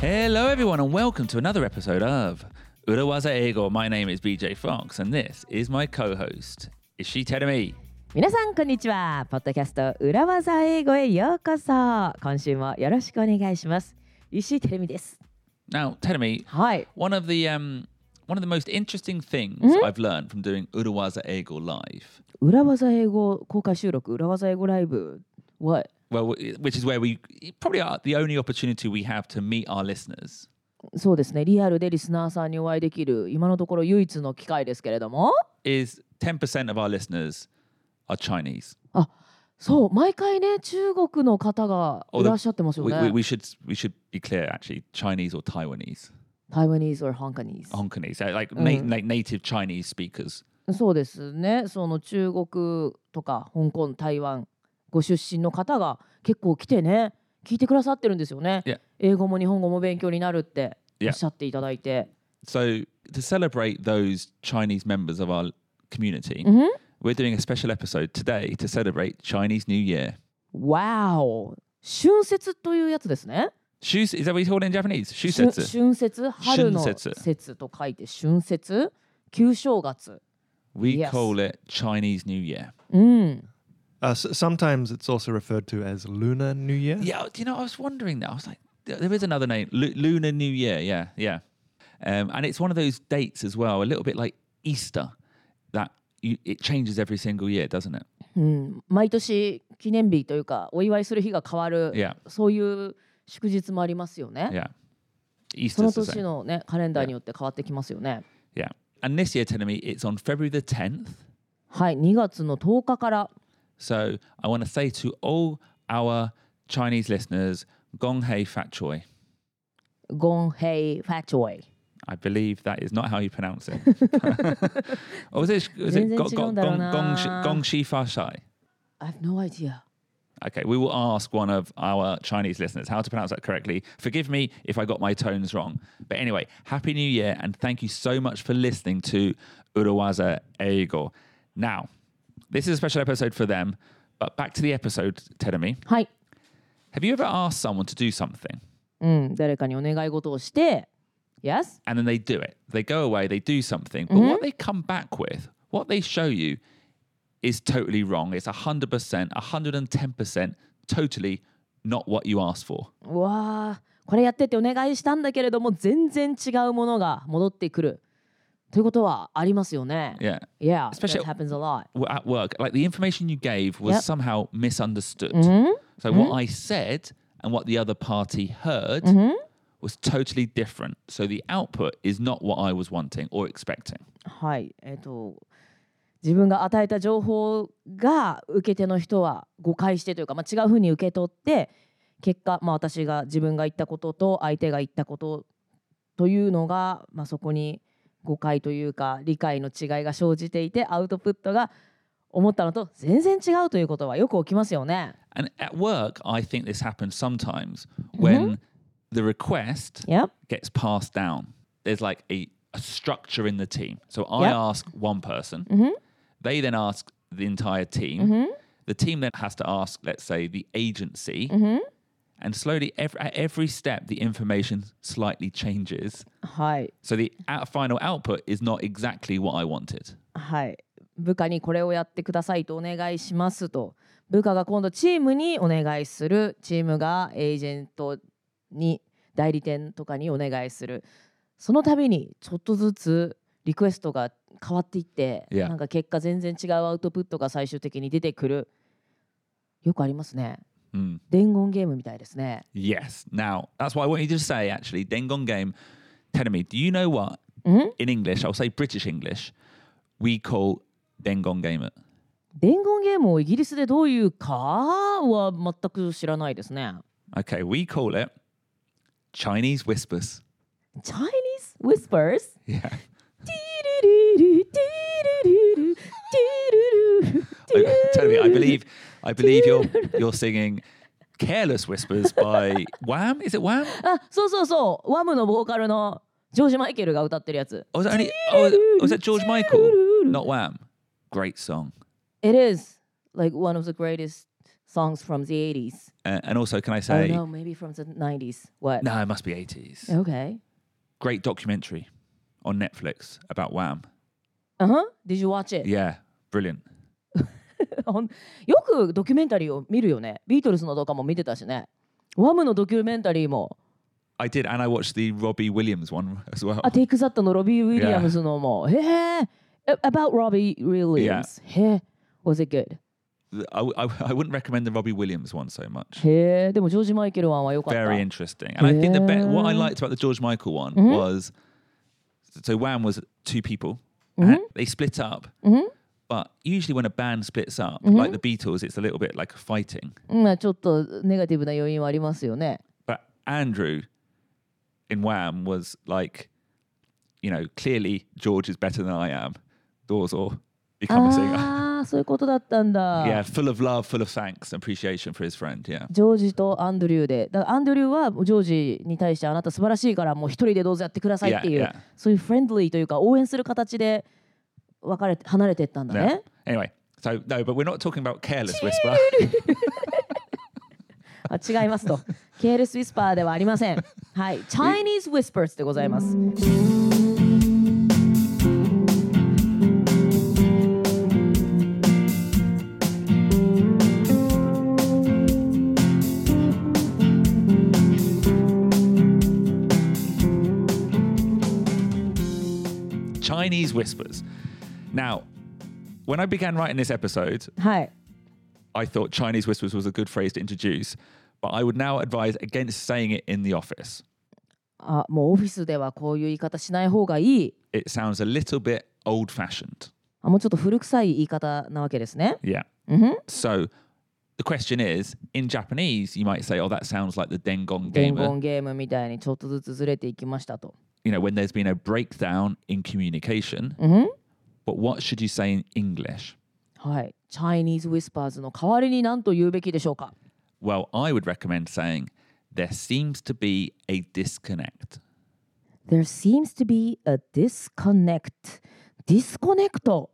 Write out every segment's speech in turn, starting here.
Hello, everyone, and welcome to another episode of Urawaza Ego. My name is BJ Fox, and this is my co host, Ishi Terumi. 皆さんこんにちはポッドキャスト裏技英語へようこそ今週もよろしくお願いします石井てるみです Now, Terumi, はい one of the um, one of the most interesting things I've learned from doing Urawaza Ego live, 裏技英語公開収録裏技英語ライブ What? well, w- which is where we probably are the only opportunity we have to meet our listeners, そうですねリアルでリスナーさんにお会いできる今のところ唯一の機会ですけれども is 10% of our listeners are Chinese. あそう毎回ね中国の方がいらっしゃってますよ We, ね we, we should we should be clear, actually, Chinese or Taiwanese, Taiwanese or Hongkonese Hongkonese, so like na- na- native Chinese speakers. そうですねその中国とか香港台湾ご出身の方が結構来てね聞いてくださってるんですよね、Yeah. 英語も日本語も勉強になるってお Yeah. っしゃっていただいて、So to celebrate those Chinese members of our community, Mhm. we're doing a special episode today to celebrate Chinese New Year. わお春節というやつですねShus, is that what you call it in Japanese? 春 Shusetsu. 春節春の春節節と書いて春節旧正月 We Yes. call it Chinese New Year. うん Uh, s- sometimes it's also referred to as Lunar New Year. Yeah, do you know, I was wondering that. I was like, there there is another name, Lu- Lunar New Year. Yeah, yeah. Um, and it's one of those dates as well, a little bit like Easter, that you, it changes every single year, doesn't it? うん、毎年記念日というかお祝いする日が変わる、 Yeah, そういう 祝日もありますよね。yeah. その Easter's 年.のねカレンダーによって変わってきますよね。Yeah. And this year, me it's on February the 10th. はい、2月の10日から So I want to say to all our Chinese listeners, Gong Hei Fat Choi. ゴンヘイファチョイ。I believe that is not how you pronounce it. or was it, was it Gong。Gong, Gong, Gong Shi Fa Shai? I have no idea. Okay, we will ask one of our Chinese listeners how to pronounce that correctly. Forgive me if I got my tones wrong. But anyway, Happy New Year and thank you so much for listening to Urawaza Eigo. Now, this is a special episode for them, but back to the episode, Terumi. はい、 Have you ever asked someone to do something うん、誰かにお願い事をして、Yes? and then they do it? They go away, they do something, but what they come back with, what they show you is totally wrong. It's 100%, 110% totally not what you asked for. うわあ、これやってってお願いしたんだけれども、全然違うものが戻ってくる。ということはありますよね。 Yeah. Yeah, Especially- that happens a lot. w- at work, like the information you gave was Yep. somehow misunderstood. Mhm. So what I said and what the other party heard Mhm. was totally different. So the output is not what I was wanting or expecting. はい、えっ、と 自分が与えた情報が受け手の人は誤解してというか、まあ、違うふうに受け取って結果、まあ、私が自分が言ったことと相手が言ったことというのが、まあ、そこに誤解というか理解の違いが生じていてアウトプットが思ったのと全然違うということはよく起きますよね。And at work, I think this happens sometimes when the request Yep. gets passed down. There's like a, a structure in the team. So I Yep. ask one person, Mhm. they then ask the entire team. Mhm. The team then has to ask, let's say, the agency. Mhm. And slowly, every, at every step, the information slightly changes. はい、 So the out, final output is not exactly what I wanted. はい、部下にこれをやってくださいとお願いしますと部下が今度チームにお願いするチームがエージェントに代理店とかにお願いするその度にちょっとずつ リクエストが変わっていって、Yeah. なんか結果全然違うアウトプットが最終的に出てくるよくありますね Mm. 伝言ゲームみたいですね Yes. Now, that's what I want you to say, actually. Dengon game. Tell me, do you know what, Mhm. in English, I'll say British English, we call Dengon game? 伝言ゲームをイギリスでどういうかは全く知らないですね Okay, we call it Chinese whispers. Chinese whispers Yeah. I, Tell me, I believe, I believe you're you're singing "Careless Whispers" by Wham. Is it Wham? あそうそうそうワムのボーカルのジョージ・マイケルが歌ってるやつ Or was it only? Oh, was it, was it George Michael? Not Wham. Great song. It is like one of the greatest songs from the 80s. Uh, and also, can I Oh say, no, maybe from the 90s. What? no, it must be 80s. Okay. Great documentary on Netflix about Wham. Uh huh. Did you watch it? Yeah, brilliant. よくドキュメンタリーを見るよね。ビートルズのとかも見てたしね。ワムのドキュメンタリーも、I did, and I watched the Robbie Williams one as well. あ、テイクザットのロビー・ウィリアムズのも、へえ、about Robbie Williams。へえ、was it good? I, I, I wouldn't recommend the Robbie Williams one so much. Very interesting. And I think the be- what I Yeah. liked about the George Michael one Mhm. was so Wham was two people. Mhm. And they split up. Mhm. But usually when a band splits up, Mhm. like the Beatles, it's a little bit like fighting. うんまあちょっとネガティブな要因はありますよね。 But Andrew in Wham was like, you know, clearly George is better than I am. Doors or become a singer. ああ、そういうことだったんだ。Yeah, full of love, full of thanks and appreciation for his friend. Yeah. ジョージとアンドリューで、だアンドリューはジョージに対してあなた素晴らしいからもう一人でどうぞやってくださいっていう、Yeah, yeah. そういうフレンドリーというか応援する形で別れて離れていったんだ Yeah. ね。Anyway, so no, but we're not talking about careless whisper. あ違いますと。ケールスウィスパーではありません。はい。Chinese Whispers でございます。Chinese whispers. Now, when I began writing this episode, はい。 I thought Chinese whispers was a good phrase to introduce, but I would now advise against saying it in the office. あもうオフィスではこういう言い方しない方がいい。 It sounds a little bit old fashioned. あもうちょっと古臭い言い方なわけですね。 Yeah. うんふん So the question is in Japanese, you might say, oh, that sounds like the Dengon 伝 gamer. 言ゲームみたいにちょっとずつずれていきましたと。 You know, when there's been a breakdown in communication. うんふん But what should you say in English? はい。Chinese Whispers の代わりに何と言うべきでしょうか Well, I would recommend saying, there seems to be a disconnect. There seems to be a disconnect. disconnect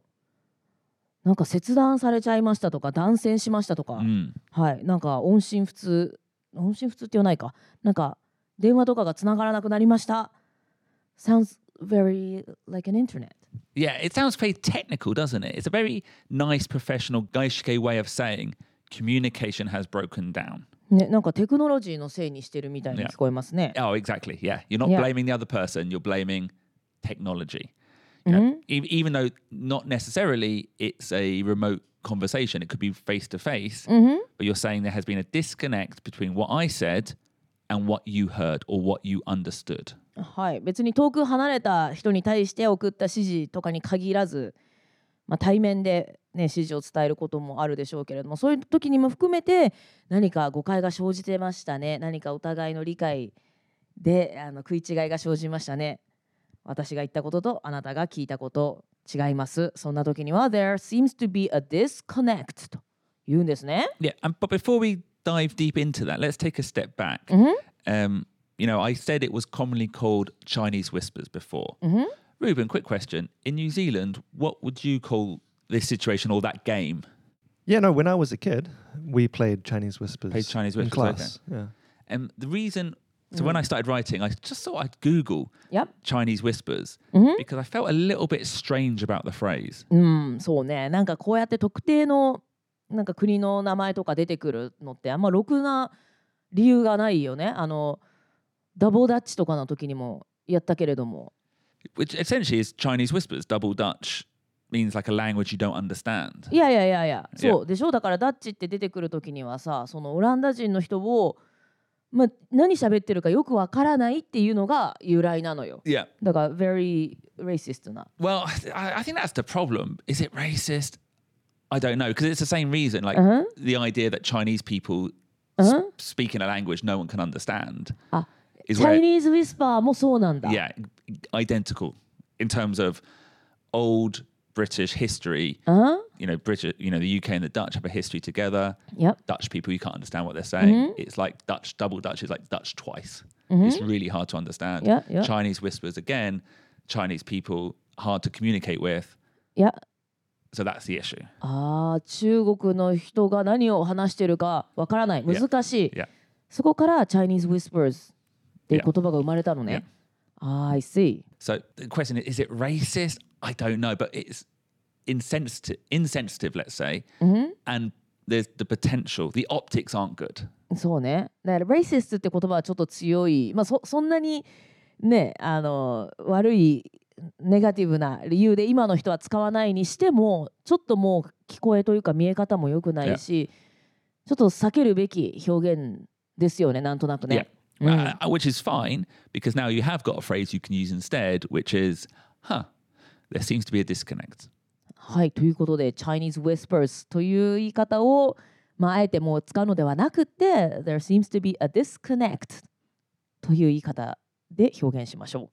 なんか切断されちゃいましたとか断線しましたとか、Mm. はいなんか音信不通音信不通って言わないかなんか電話とかがつながらなくなりました Sounds very like an internet Yeah, it sounds very technical, doesn't it? It's a very nice, professional, gaishike way of saying communication has broken down. ねなんかテクノロジーのせいにしてるみたいに Yeah. 聞こえますね Oh, exactly. Yeah. You're not Yeah. blaming the other person, you're blaming technology. You know, e- even though not necessarily it's a remote conversation, it could be face to face, but you're saying there has been a disconnect between what I said and what you heard or what you understood. はい。別に遠く離れた人に対して送った指示とかに限らず、まあ、対面で、ね、指示を伝えることもあるでしょうけれどもそういう時にも含めて何か誤解が生じてましたね。何かお互いの理解であの食い違いが生じましたね。私が言ったこととあなたが聞いたこと違います。そんな時には There seems to be a disconnect と言うんですね。Yeah, and, but before we dive deep into that, let's take a step back. Um, you know, I said it was commonly called Chinese whispers before. Ruben, quick question. In New Zealand, what would you call this situation or that game? Yeah, no, when I was a kid, we played Chinese Whispers. Played Chinese in Whispers, okay. class. Yeah. And the reason, so when I started writing, I just thought I'd Google Yep Chinese whispers because I felt a little bit strange about the phrase. うん、そうね。なんかこうやって特定のなんか国の名前とか出てくるのってあんまろくな理由がないよね。あの ダボダッチとかの時にもやったけれども。which essentially is Chinese whispers. Double Dutch means like a language you don't understand. いやいやいやいや、そうでしょ。だからダッチって出てくる時にはさ、そのオランダ人の人をまあ何喋ってるかよくわからないっていうのが由来なのよ。Yeah. だから very racist な。Well, I, I think that's the problem. Is it racist? I don't know because it's the same reason. Like Uh-huh. the idea that Chinese people s- Uh-huh. speak in a language no one can understand あ、is チャ where イニーズウィスパーもそうなんだ。 yeah, identical in terms of old British history. うん。 You know, British. You know, the UK and the Dutch have a history together. Yep. Dutch people, you can't understand what they're saying. Mm-hmm. It's like Dutch, double Dutch is like Dutch twice. It's really hard to understand. Yeah, yeah. Chinese whispers again, Chinese people hard to communicate with. いや So that's the issue. ああ中国の人が何を話してるかわからない Yeah. 難しい、 Yeah. そこから Chinese Whispers っていう Yeah. 言葉が生まれたのね、あー I see So the question is, is it racist? I don't know, but it's insensitive, insensitive, let's say, and there's the potential. The optics aren't good. そうねだから racist って言葉はちょっと強いまあそそんなにねあの悪いネガティブな理由で今の人は使わないにしてもちょっともう聞こえというか見え方も良くないし、ちょっと避けるべき表現ですよねなんとなくね。Uh, which is fine because now you have got a phrase you can use instead, which is, huh, there seems to be a disconnect. はいということで Chinese Whispers という言い方を、まあ、あえてもう使うのではなくて There seems to be a disconnect という言い方で表現しましょ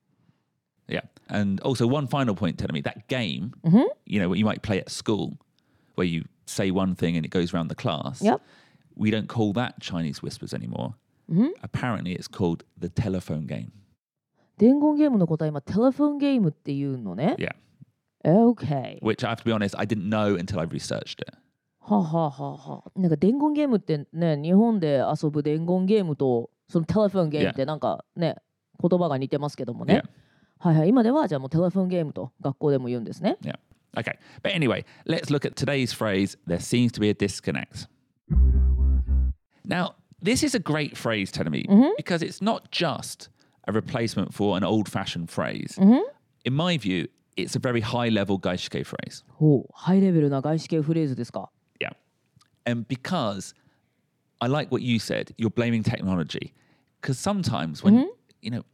Yeah. And also, one final point, telling me that game, you know, what you might play at school where you say one thing and it goes around the class. Yep. We don't call that Chinese whispers anymore. Apparently, it's called the telephone game. う。伝言ゲームのことは今テレフォンゲームっていうのね。Yeah. OK。Which I have to be honest, I didn't know until I researched it. はあはあはあはあ。なんか伝言ゲームってね日本で遊ぶ伝言ゲームとそのテレフォンゲームってなんかね言葉が似てますけどもね。Yeah. はいはい今ではじゃあもうテレフォンゲームと学校でも言うんですね。Yeah. Okay. But anyway, let's look at today's phrase there seems to be a disconnect. Now, This is a great phrase, Tenami, mm-hmm. because it's not just a replacement for an old fashioned phrase. Mm-hmm. In my view, it's a very high level gaishike phrase. Oh, high level gaishike phrase Yeah. And because I like what you said, you're blaming technology. Because sometimes when mm-hmm. you know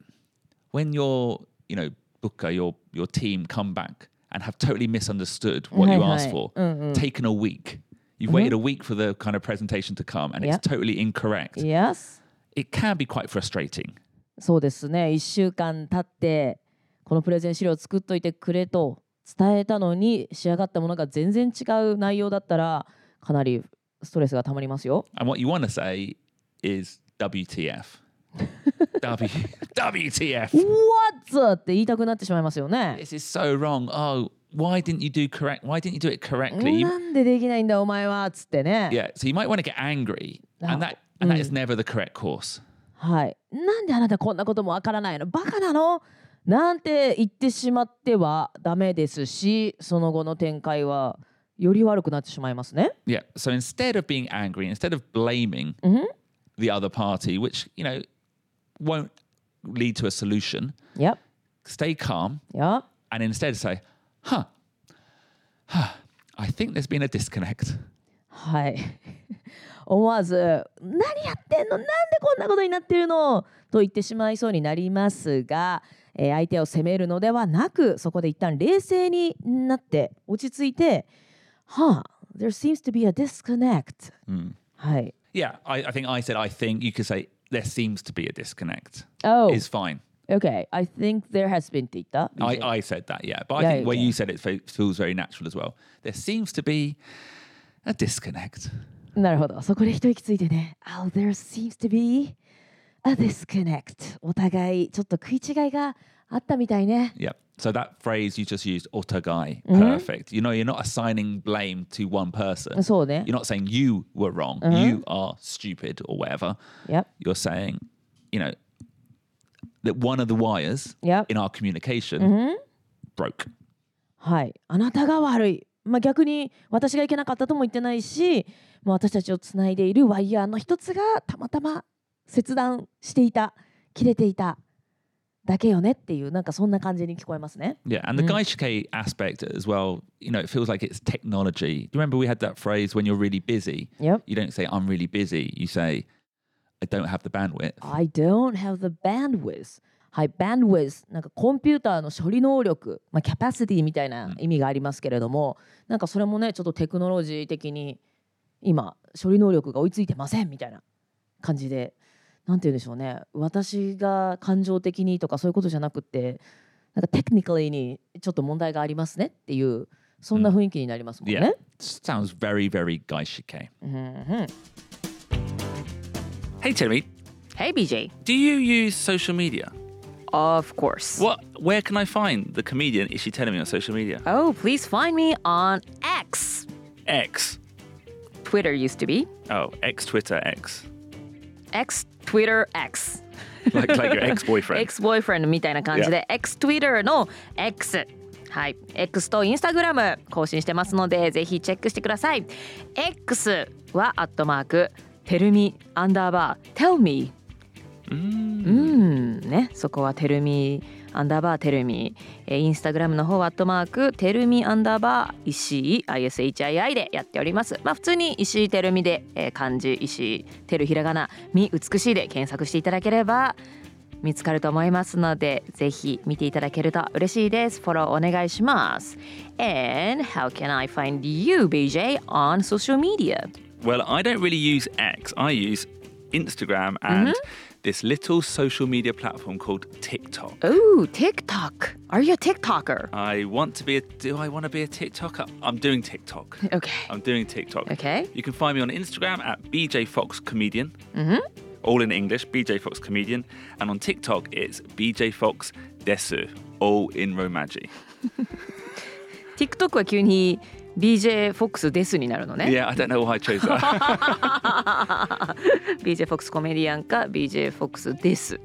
when your you know booker, your your team come back and have totally misunderstood what you asked for, mm-hmm. taken a week You've waited a week for the kind of presentation to come and Yeah. it's totally incorrect. Yes. It can be quite frustrating. そうですね1週間経ってこのプレゼン資料を作っといてくれと伝えたのに仕上がったものが全然違う内容だったらかなりストレスがたまりますよ。And what you want to say is WTF. w, WTF. What? って言いたくなってしまいますよね。This is so wrong. Oh, why didn't you do correct? Why didn't you do it correctly? なんでできないんだお前はっつってね。Yeah, so you might want to get angry, and that and that is never the correct course. はい。なんであなたこんなこともわからないのバカなのなんて言ってしまってはダメですしその後の展開はより悪くなってしまいますね。Yeah. So instead of being angry, instead of blaming the other party, which you know won't lead to a solution, いや、stay calm いや、and instead say, "Huh, huh, I think there's been a disconnect." はい。思わず「何やってんのなんでこんなことになってるの?」と言ってしまいそうになりますが、えー相手を責めるのではなくそこで一旦冷静になって落ち着いて「はあ There seems to be a disconnect、はい。Yeah, I, I think I said I think. You could say there seems to be a disconnect. Oh, Is fine. okay. I think there has been って言った。 I, BJ? I said that, yeah. But I Yeah, think where yeah. you said it fe- feels very natural as well. There seems to be a disconnect. なるほど。そこで一息ついてね。Oh, there seems to be a disconnect. お互いちょっと食い違いがあったみたいね。 Yeah. So that phrase you just used, otagai, perfect. You know, you're not assigning blame to one person. そうね You're。not saying you were wrong, you are stupid or whatever. Yep. You're saying, you know, that one of the wires Yep. in our communication broke. はい。あなたが悪い。まあ、逆に私がいけなかったとも言ってないし、まあ、私たちをつないでいるワイヤーの一つがたまたま切断していた、切れていただけよねっていう、なんかそんな感じに聞こえますね。 Yeah, and the gaishike aspect as well, you know, it feels like it's technology. Do you remember we had that phrase when you're really busy? Yep. You don't say, I'm really busy. You say, I don't have the bandwidth. I don't have the bandwidth. はい、bandwidth なんかコンピューターの処理能力、まあ、キャパシティみたいな意味がありますけれども、なんかそれもねちょっとテクノロジー的に今処理能力が追いついてませんみたいな感じでなんて言うんでしょうね私が感情的にとかそういうことじゃなくってなんかテクニカリーにちょっと問題がありますねっていうそんな雰囲気になりますもん Yeah. ね。Sounds very, very gaishike. うんうん、Hey, Timmy, Hey BJ. do you use social media? Of course. What? Where can I find the comedian Is she telling me on social media? Oh, please find me on X. Twitter used to be Oh, X Twitter X. X Twitter X Like like your ex-boyfriend. X ボーイフレンドみたいな感じで X Twitter の X はい X と Instagram 更新してますのでぜひチェックしてください X はアットマーク Tell me アンダーバー Tell me. う Mm. ん。ね。そこは Tell me アンダーバー me えーインスタグラムの方はアットマーク Tell me アンダーバー石井 ISHII でやっております。まあ普通に石井てるみで、えー漢字石井てるひらがなみ美しいで検索していただければ見つかると思いますのでぜひ見ていただけると嬉しいです。フォローお願いします。And how can I find you BJ on social media? Well, I don't really use X. I use Instagram and this little social media platform called TikTok. Oh TikTok Are you a TikToker? I want to be a do I want to be a TikToker? I'm doing TikTok. Okay I'm doing TikTok. Okay You can find me on Instagram at BJ Fox Comedian. All in English, BJ Fox Comedian. And on TikTok, it's BJ Fox Desu. All in Romaji. TikTok は急に BJ フォックスですになるのね。Yeah, I don't know why I chose that. BJ フォックスコメディアンか BJ フォックスです。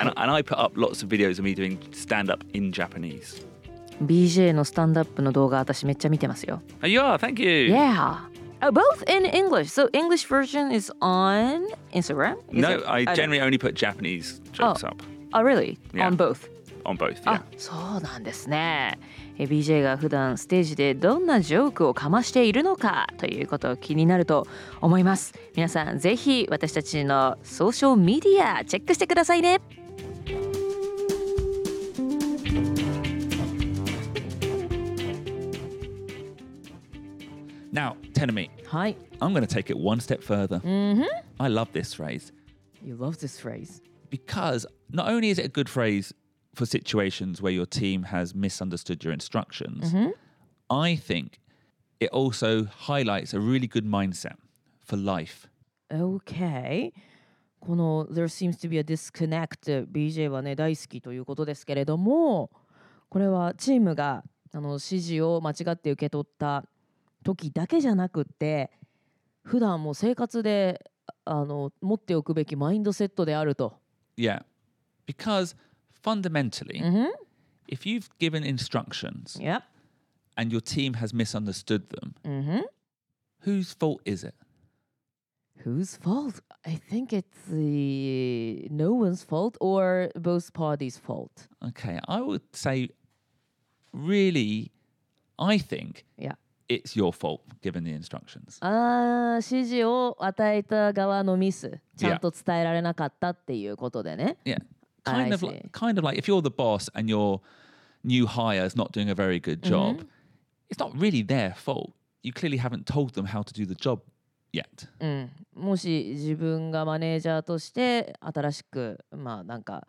and, and I put up lots of videos of me doing stand up in Japanese. BJ のスタンドアップの動画私めっちゃ見てますよ。Oh, you are, thank you. Yeah. Oh, both in English. So English version is on Instagram? Is No, it? I generally only put Japanese jokes Oh. up Oh, really? Yeah. On both? on both. あ Yeah. そうなんですね。え BJ が普段ステージでどんなジョークをかましているのかということを気になると思います。皆さんぜひ私たちのソーシャルメディアチェックしてくださいね。Now, Tenemy, はい。I'm going to take it one step further. Mm-hmm. I love this phrase You love this phrase. because not only is it a good phrase for situations where your team has misunderstood your instructions, I think it also highlights a really good mindset for life. Okay. この There seems to be a disconnect BJ はね大好きということですけれどもこれはチームがあの指示を間違って受け取った時だけじゃなくって普段も生活であの持っておくべきマインドセットであると。Yeah. Because fundamentally, うん if you've given instructions Yep. and your team has misunderstood them, うん whose fault is it? Whose fault? I think it's the no one's fault or both parties' fault. Okay, I would say, really, I think Yeah. it's your fault given the instructions. あー指示を与えた側のミスちゃんと伝えられなかったっていうことでね。 Yeah, I kind of, see. like, kind of like if you're the boss and your new hire is not doing a very good job, it's not really their fault. You clearly haven't told them how to do the job yet. うん、もし自分がマネージャーとして新しくまあなんか、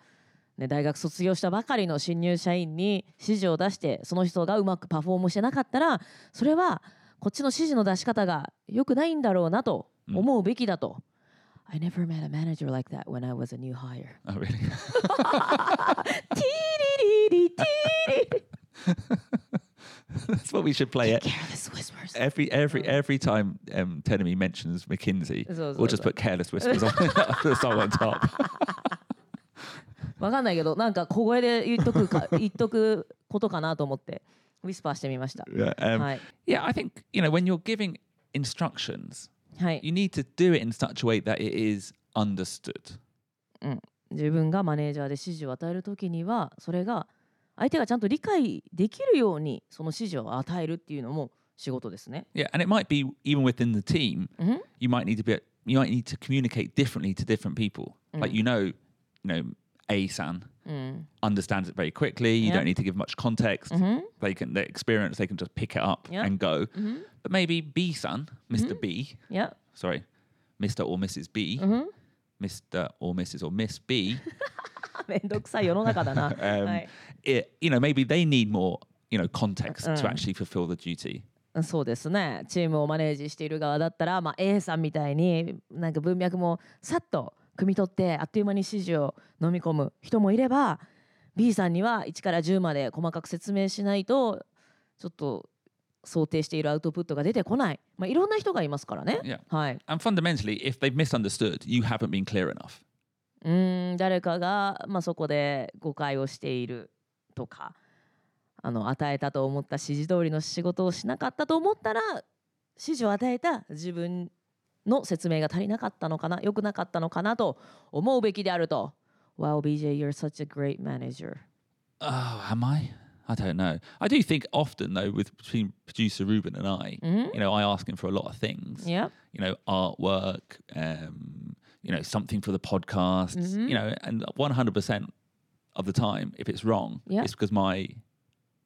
ね、大学卒業したばかりの新入社員に指示を出してその人がうまくパフォームしてなかったらそれはこっちの指示の出し方が良くないんだろうなと思うべきだと。I never met a manager like that when I was a new hire. Oh, really? ティリリリティリ That's what we should play it. Careless whispers. Every every every time um, Tenemy mentions McKinsey, So- so- we'll just so. put careless whispers on the song on top. わかんないけどなんか小声で言っとくか言っとくことかなと思ってウィスパーしてみました。 Yeah, um, はい yeah. I think you know when you're giving instructions, はい。 You need to do it in such a way that it is understood. 自分がマネージャーで指示を与えるときにはそれが相手がちゃんと理解できるようにその指示を与えるっていうのも仕事ですね。Yeah, and it might be even within the team. Mhm. You might need to be. You might need to communicate differently to different people. Like you know, you know, A san うん。 understands it very quickly. You Yeah. don't need to give much context. Mhm. They can the experience. They can just pick it up Yeah. and go. Mhm. But maybe B san, mister B, いや。 sorry, Mr. or Mrs. B, うん。 Mr. or Mrs. or Miss B. めんどくさい世の中だな。 um, はい。 it, you know, maybe they need more, you know, context to Mm. actually fulfill the duty. そうですね。チームをマネージしている側だったら、まあ、A さんみたいになんか文脈もさっと 汲み取ってあっという間に指示を飲み込む人もいれば B さんには1から10まで細かく説明しないとちょっと想定しているアウトプットが出てこない、まあ、いろんな人がいますからね。Yeah. はい、And fundamentally, if they've misunderstood, you haven't been clear enough. うーん誰かが、まあ、そこで誤解をしているとかあの与えたと思った指示通りの仕事をしなかったと思ったら指示を与えた自分の説明が足りなかったのかな良くなかったのかなと思うべきであると。Wow, BJ, you're such a great manager. Oh, am I? I don't know. I do think often though, with between producer Ruben and I, you know, I ask him for a lot of things. Yeah. You know, artwork, um, you know, something for the podcast. You know, and one hundred percent of the time, if it's wrong, Yeah. it's because my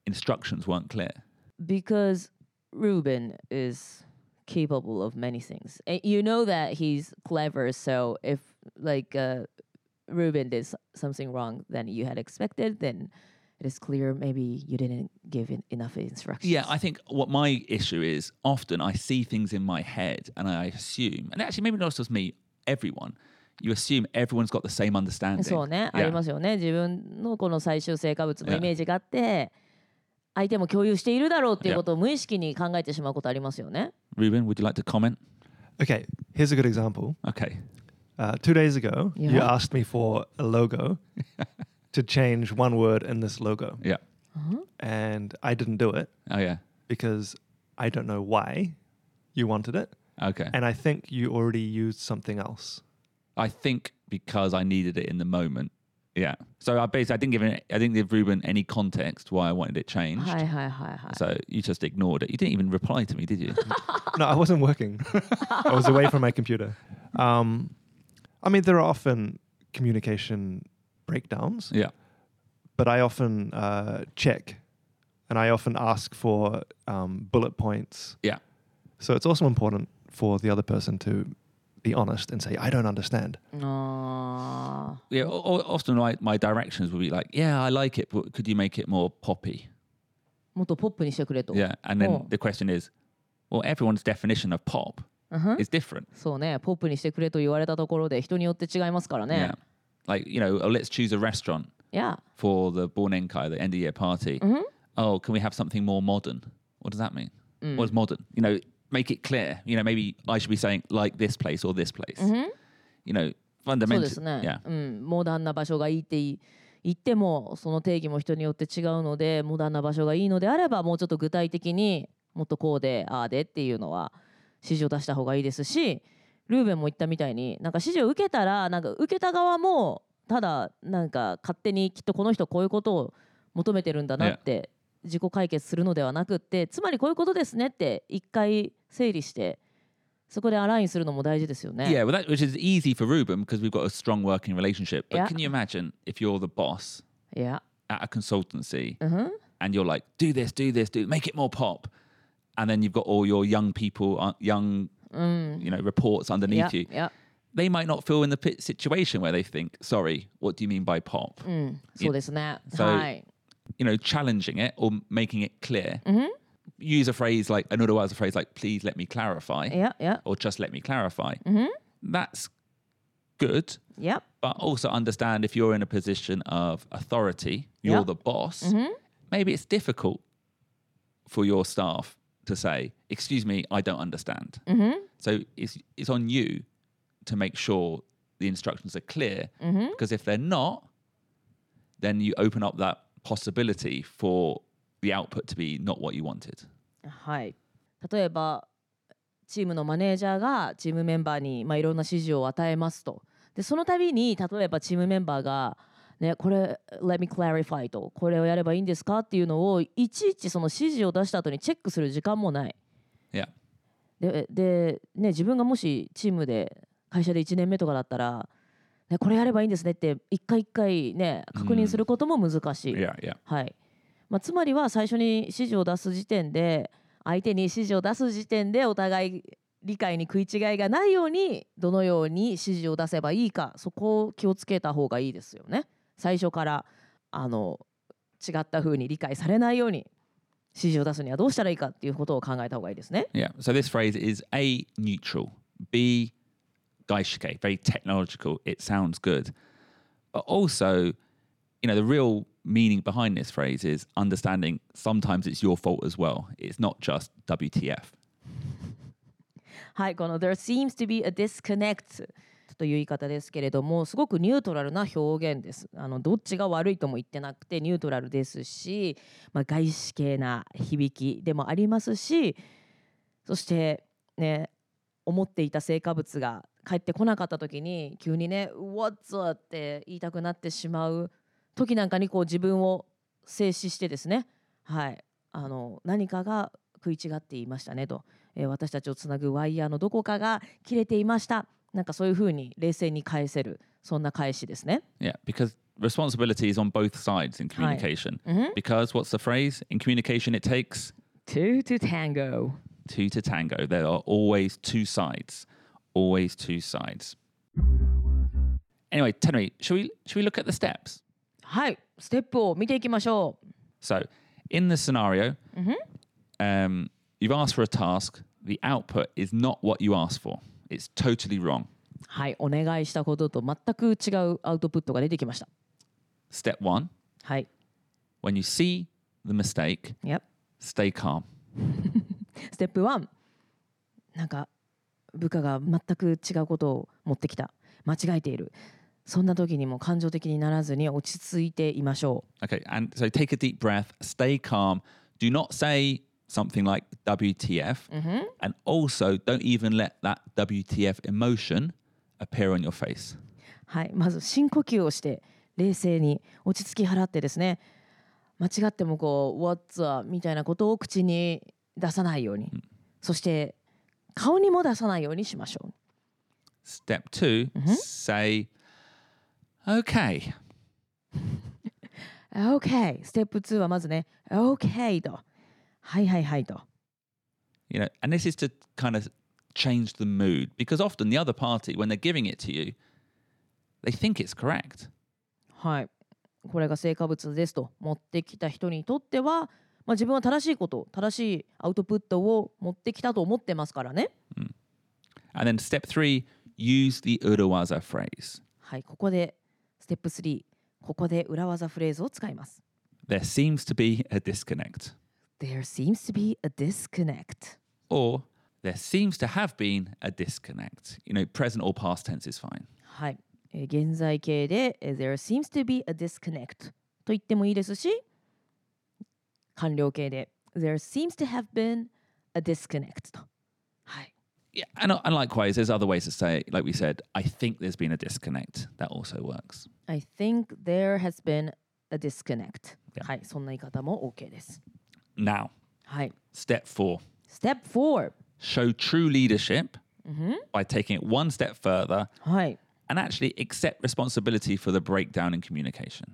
instructions weren't clear. because Ruben is capable of many things. And you know that he's clever, so if like uh, Ruben did s- something wrong than you had expected, then it is clear maybe you didn't give in enough instructions. Yeah, I think what my issue is often I see things in my head and I assume, and actually maybe not just me, everyone. You assume everyone's got the same understanding. そうね、あ Yeah. りますよね。自分のこの最終成果物の Yeah. イメージがあって、 相手も共有しているだろうっていう Yeah. ことを無意識に考えてしまうことありますよね。 Ruben, would you like to comment? Okay, here's a good example. Okay. Uh, two days ago, you Yeah. asked me for a logo to change one word in this logo, Yeah. and I didn't do it Oh yeah. because I don't know why you wanted it, Okay. and I think you already used something else. I think because I needed it in the moment. yeah. So I basically I didn't give it, I didn't give Ruben any context why I wanted it changed. Hi, hi, hi, hi. So you just ignored it. You didn't even reply to me, did you? no, I wasn't working. I was away from my computer. Um, I mean, there are often communication breakdowns. Yeah. But I often uh, check, and I often ask for um, bullet points. Yeah. So it's also important for the other person to be honest and say, I don't understand. あ Yeah. o- o- often my, my directions would be like, yeah, I like it, but could you make it more poppy? ーもっとポップにしてくれと。 Yeah. And then Oh. the question is, well, everyone's definition of pop うんふん is different. そうね、ポップにしてくれと言われたところで人によって違いますからね Yeah. Like, you know, oh, let's choose a restaurant いや、 for the Bornenkai, the end of year party. Oh, can we have something more modern? What does that mean? What is modern? You know, make it clear. You know, maybe I should be saying like this place or this place. You know, そうで fundamentally. すね、Yeah. うん、モダンな場所がいいってい言ってもその定義も人によって違うのでモダンな場所がいいのであればもうちょっと具体的にもっとこうでああでっていうのは指示を出した方がいいですしルーベンも言ったみたいになんか指示を受けたらなんか受けた側もただなんか勝手にきっとこの人こういうことを求めてるんだなって自己解決するのではなくってつまりこういうことですねって一回整理してそこでアラインするのも大事ですよね。 Yeah, well, that, which is easy for Ruben because we've got a strong working relationship. But Yeah. can you imagine if you're the boss いや、 at a consultancy うんふん and you're like, do this, do this, do make it more pop, and then you've got all your young people, uh, young, you know, reports い underneath や you. いや They might not feel in the pit situation where they think, sorry, what do you mean by pop? うん、そうですね。 So- はい。 you know, challenging it or making it clear. use a phrase like an otherwise a phrase like please let me clarify yeah yeah or just let me clarify mm-hmm. that's good Yep. but also understand if you're in a position of authority you're the boss mm-hmm. maybe it's difficult for your staff to say excuse me i don't understand mm-hmm. so it's it's on you to make sure the instructions are clear mm-hmm. because if they're not then you open up that possibility for the output to be not what you wanted. はい。例えばチームのマネージャーがチームメンバーにまあいろんな指示を与えますと。でその度に例えばチームメンバーがねこれ Let me clarify とこれをやればいいんですかっていうのをいちいちその指示を出した後にチェックする時間もない。Yeah. でで、ね、自分がもしチームで会社で1年目とかだったら、ね、これやればいいんですねって一回一回ね確認することも難しい。Yeah, yeah. はいまあ、つまりは最初に指示を出す時点で相手に指示を出す時点でお互い理解に食い違いがないようにどのように指示を出せばいいかそこを気をつけた方がいいですよね。最初からあの違った風に理解されないように指示を出すにはどうしたらいいかっていうことを考えた方がいいですね。Yeah. So this phrase is A, neutral, B, gaishike, very technological. It sounds good. But also, you know, the real meaning behind this phrase is understanding sometimes it's your fault as well. It's not just WTF. はい、この There seems to be a disconnect という言い方ですけれどもすごくニュートラルな表現ですあのどっちが悪いとも言ってなくてニュートラルですし、まあ、外資系な響きでもありますしそしてね思っていた成果物が返ってこなかった時に急にね「What's up?」って言いたくなってしまう時なんかにこう自分を静止してですねはいあの何かが食い違っていましたねと、えー私たちをつなぐワイヤーのどこかが切れていましたなんかそういうふうに冷静に返せるそんな返しですね。Yeah, because responsibility is on both sides in communication. Mhm. Because what's the phrase? In communication, it takes Two to tango. two to tango. There are always two sides. Always two sides. Anyway, Tenry, should we should we look at the steps? はい、ステップを見ていきましょう。So, in the scenario, um, you've asked for a task. The output is not what you asked for. It's totally wrong. はい、お願いしたことと全く違うアウトプットが出てきました。Step one: はい。When you see the mistake, Yep. stay calm. ステップ1なんか部下が全く違うことを持ってきた間違えているそんな時にも感情的にならずに落ち着いていましょ Okay, and so take a deep breath, stay calm. Do not say something like WTF, and also don't even let that WTF emotion appear on your face. うはいまず深呼吸をして冷静に落ち着き払ってですね間違ってもこう「What's up?」みたいなことを口に出さないように、そして顔にも出さないようにしましょう Step 2 say, okay. OK ステップ2はまずね OK とはいはいはいと You know, and this is to kind of change the mood because often the other party, when they're giving it to you, they think it's correct. はい、これが成果物ですと持ってきた人にとっては、まあ、自分は正しいこと正しいアウトプットを持ってきたと思ってますからね。And then step three, use the Urawaza phrase. はい、ここでステップ3ここで裏技フレーズを使います。There seems to be a disconnect. There seems to be a disconnect. Or there seems to have been a disconnect. You know, present or past tense is fine. はい、えー現在形でえー There seems to be a disconnect と言ってもいいですし完了形で There seems to have been a disconnect と。はい、Yeah, and, and likewise, there's other ways to say it. Like we said, I think there's been a disconnect. That also works. I think there has been a disconnect. Yeah. はい、そんな言い方も OK です。 Now, はい。 step four Step 4。 show true leadership by taking it one step further はい。 and actually accept responsibility for the breakdown in communication.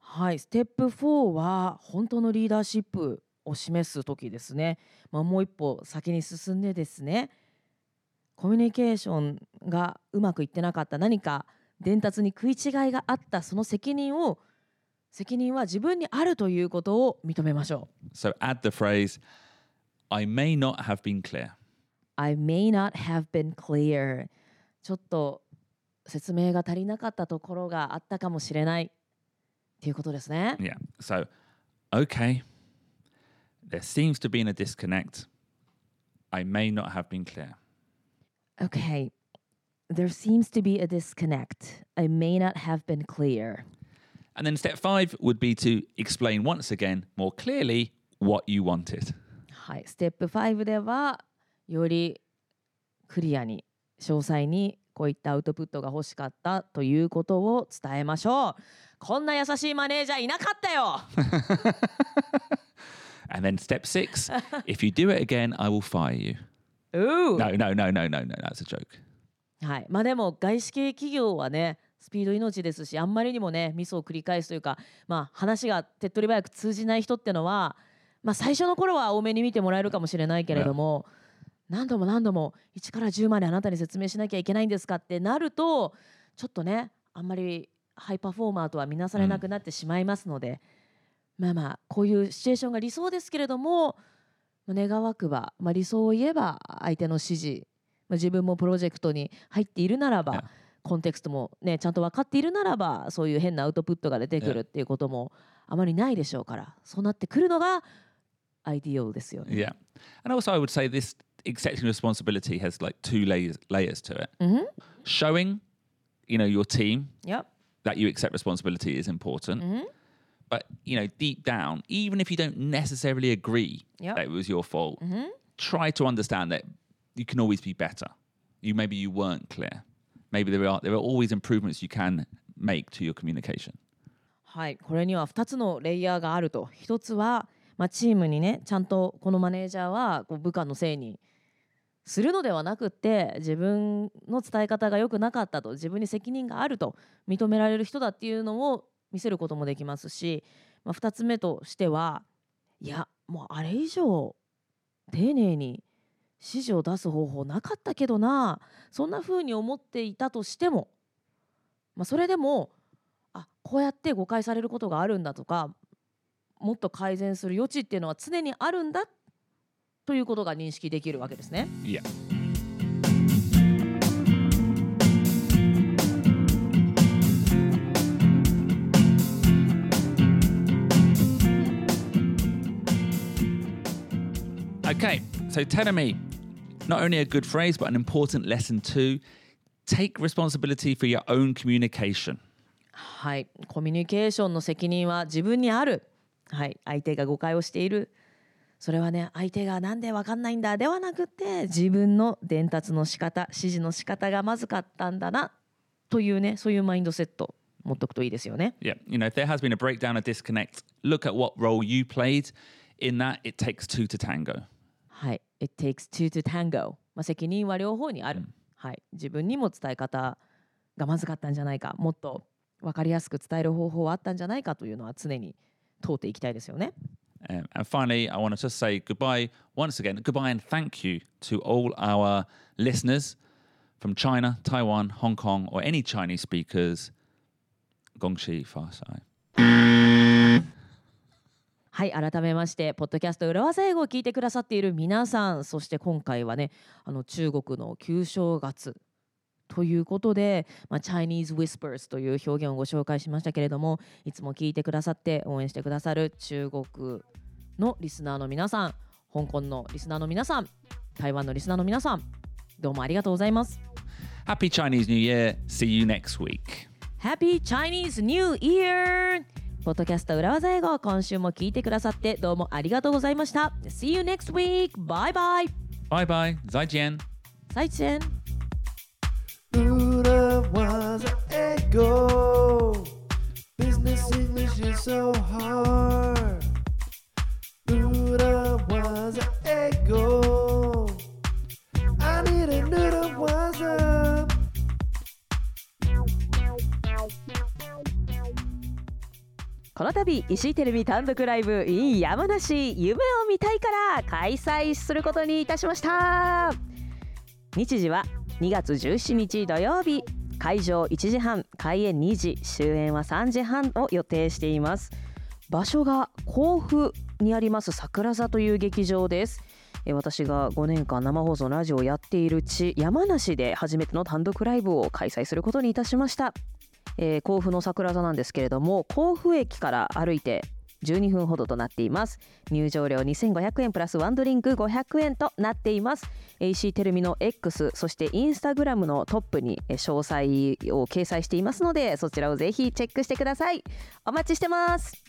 はい。ステップ4は本当のリーダーシップを示す時ですね。まあ、もう一歩先に進んでですね、 コミュニケーションがうまくいってなかった何か伝達に食い違いがあったその責任を責任は自分にあるということを認めましょう。So add the phrase, I may not have been clear. I may not have been clear ちょっと説明が足りなかったところがあったかもしれないっていうことですね。Yeah. So, okay, there seems to be a disconnect. I may not have been clear. Okay. There seems to be a disconnect. I may not have been clear. And then step five would be to explain once again more clearly what you wanted. はい。ステップ5ではよりクリアに詳細にこういったアウトプットが欲しかったということを伝えましょう。こんな優しいマネージャーいなかったよ And then step six, if you do it again, I will fire you. うー No, no, no, no, no, no. That's a joke. はい、まあでも外資系企業はねスピード命ですしあんまりにもねミスを繰り返すというか、まあ、話が手っ取り早く通じない人ってのは、まあ、最初の頃は多めに見てもらえるかもしれないけれども、何度も何度も1から10まであなたに説明しなきゃいけないんですかってなるとちょっとねあんまりハイパフォーマーとは見なされなくなってしまいますので、まあまあこういうシチュエーションが理想ですけれども願わくば、まあ、理想を言えば相手の指示まあ自分もプロジェクトに入っているならば、Yeah. コンテクストもねちゃんと分かっているならばそういう変なアウトプットが出てくるっていうこともあまりないでしょうからそうなってくるのがアイディオですよね。Yeah. And also, I would say this accepting responsibility has like two layers layers to it. Mhm. Showing, you know, your team Yep. that you accept responsibility is important. But you know, deep down, even if you don't necessarily agree Yep. that it was your fault, try to understand that you can always be better. You maybe you weren't clear. Maybe there are there are always improvements you can make to your communication. はい、これには2つのレイヤーがあると1つは、まあ、チームにねちゃんとこのマネージャーはこう部下のせいにするのではなくって自分の伝え方が良くなかったと自分に責任があると認められる人だっていうのを見せることもできますし、まあ、2つ目としてはいやもうあれ以上丁寧に指示を出す方法なかったけどなそんな風に思っていたとしても、まあ、それでもあこうやって誤解されることがあるんだとかもっと改善する余地っていうのは常にあるんだということが認識できるわけですね。Yeah. Okay, so me not only a good phrase, but an important lesson too. Take responsibility for your own communication. はい、コミュニケーションの責任は自分にある。はい、相手が誤解をしている。それはね、相手がなんでわかんないんだではなくて、自分の伝達の仕方、指示の仕方がまずかったんだなというね、そういうマインドセット持っておくといいですよね。Yeah, you know, if there has been a breakdown, a disconnect, look at what role you played in that. It takes two to tango. はい、It takes two to tango。まあ、責任は両方にある。はい、自分にも伝え方がまずかったんじゃないか、もっと分かりやすく伝える方法はあったんじゃないかというのは常に問うていきたいですよね。Um, and finally, I want to just say goodbye once again. Goodbye and thank you to all our listeners from China, Taiwan, Hong Kong, or any Chinese speakers. Gongxi Fa Sai. はい改めましてポッドキャスト裏技英語を聞いてくださっている皆さんそして今回はねあの中国の旧正月ということで、まあ、Chinese Whispers という表現をご紹介しましたけれどもいつも聞いてくださって応援してくださる中国のリスナーの皆さん香港のリスナーの皆さん台湾のリスナーの皆さんどうもありがとうございます Happy Chinese New Year. See you next week. Happy Chinese New Year! ポッドキャスト裏技英語今週も聞いてくださってどうもありがとうございました。See you next week! バイバイバイバイ在地園在 Bye bye! この度石井テレビ単独ライブ in 山梨夢を見たいから開催することにいたしました。日時は2月17日土曜日会場1時半開演2時終演は3時半を予定しています。場所が甲府にあります桜座という劇場です。私が5年間生放送ラジオをやっている地山梨で初めての単独ライブを開催することにいたしました。えー甲府の桜座なんですけれども甲府駅から歩いて12分ほどとなっています。入場料2500円プラスワンドリンク500円となっています。AC テレビの X そしてインスタグラムのトップに詳細を掲載していますのでそちらをぜひチェックしてください。お待ちしてます。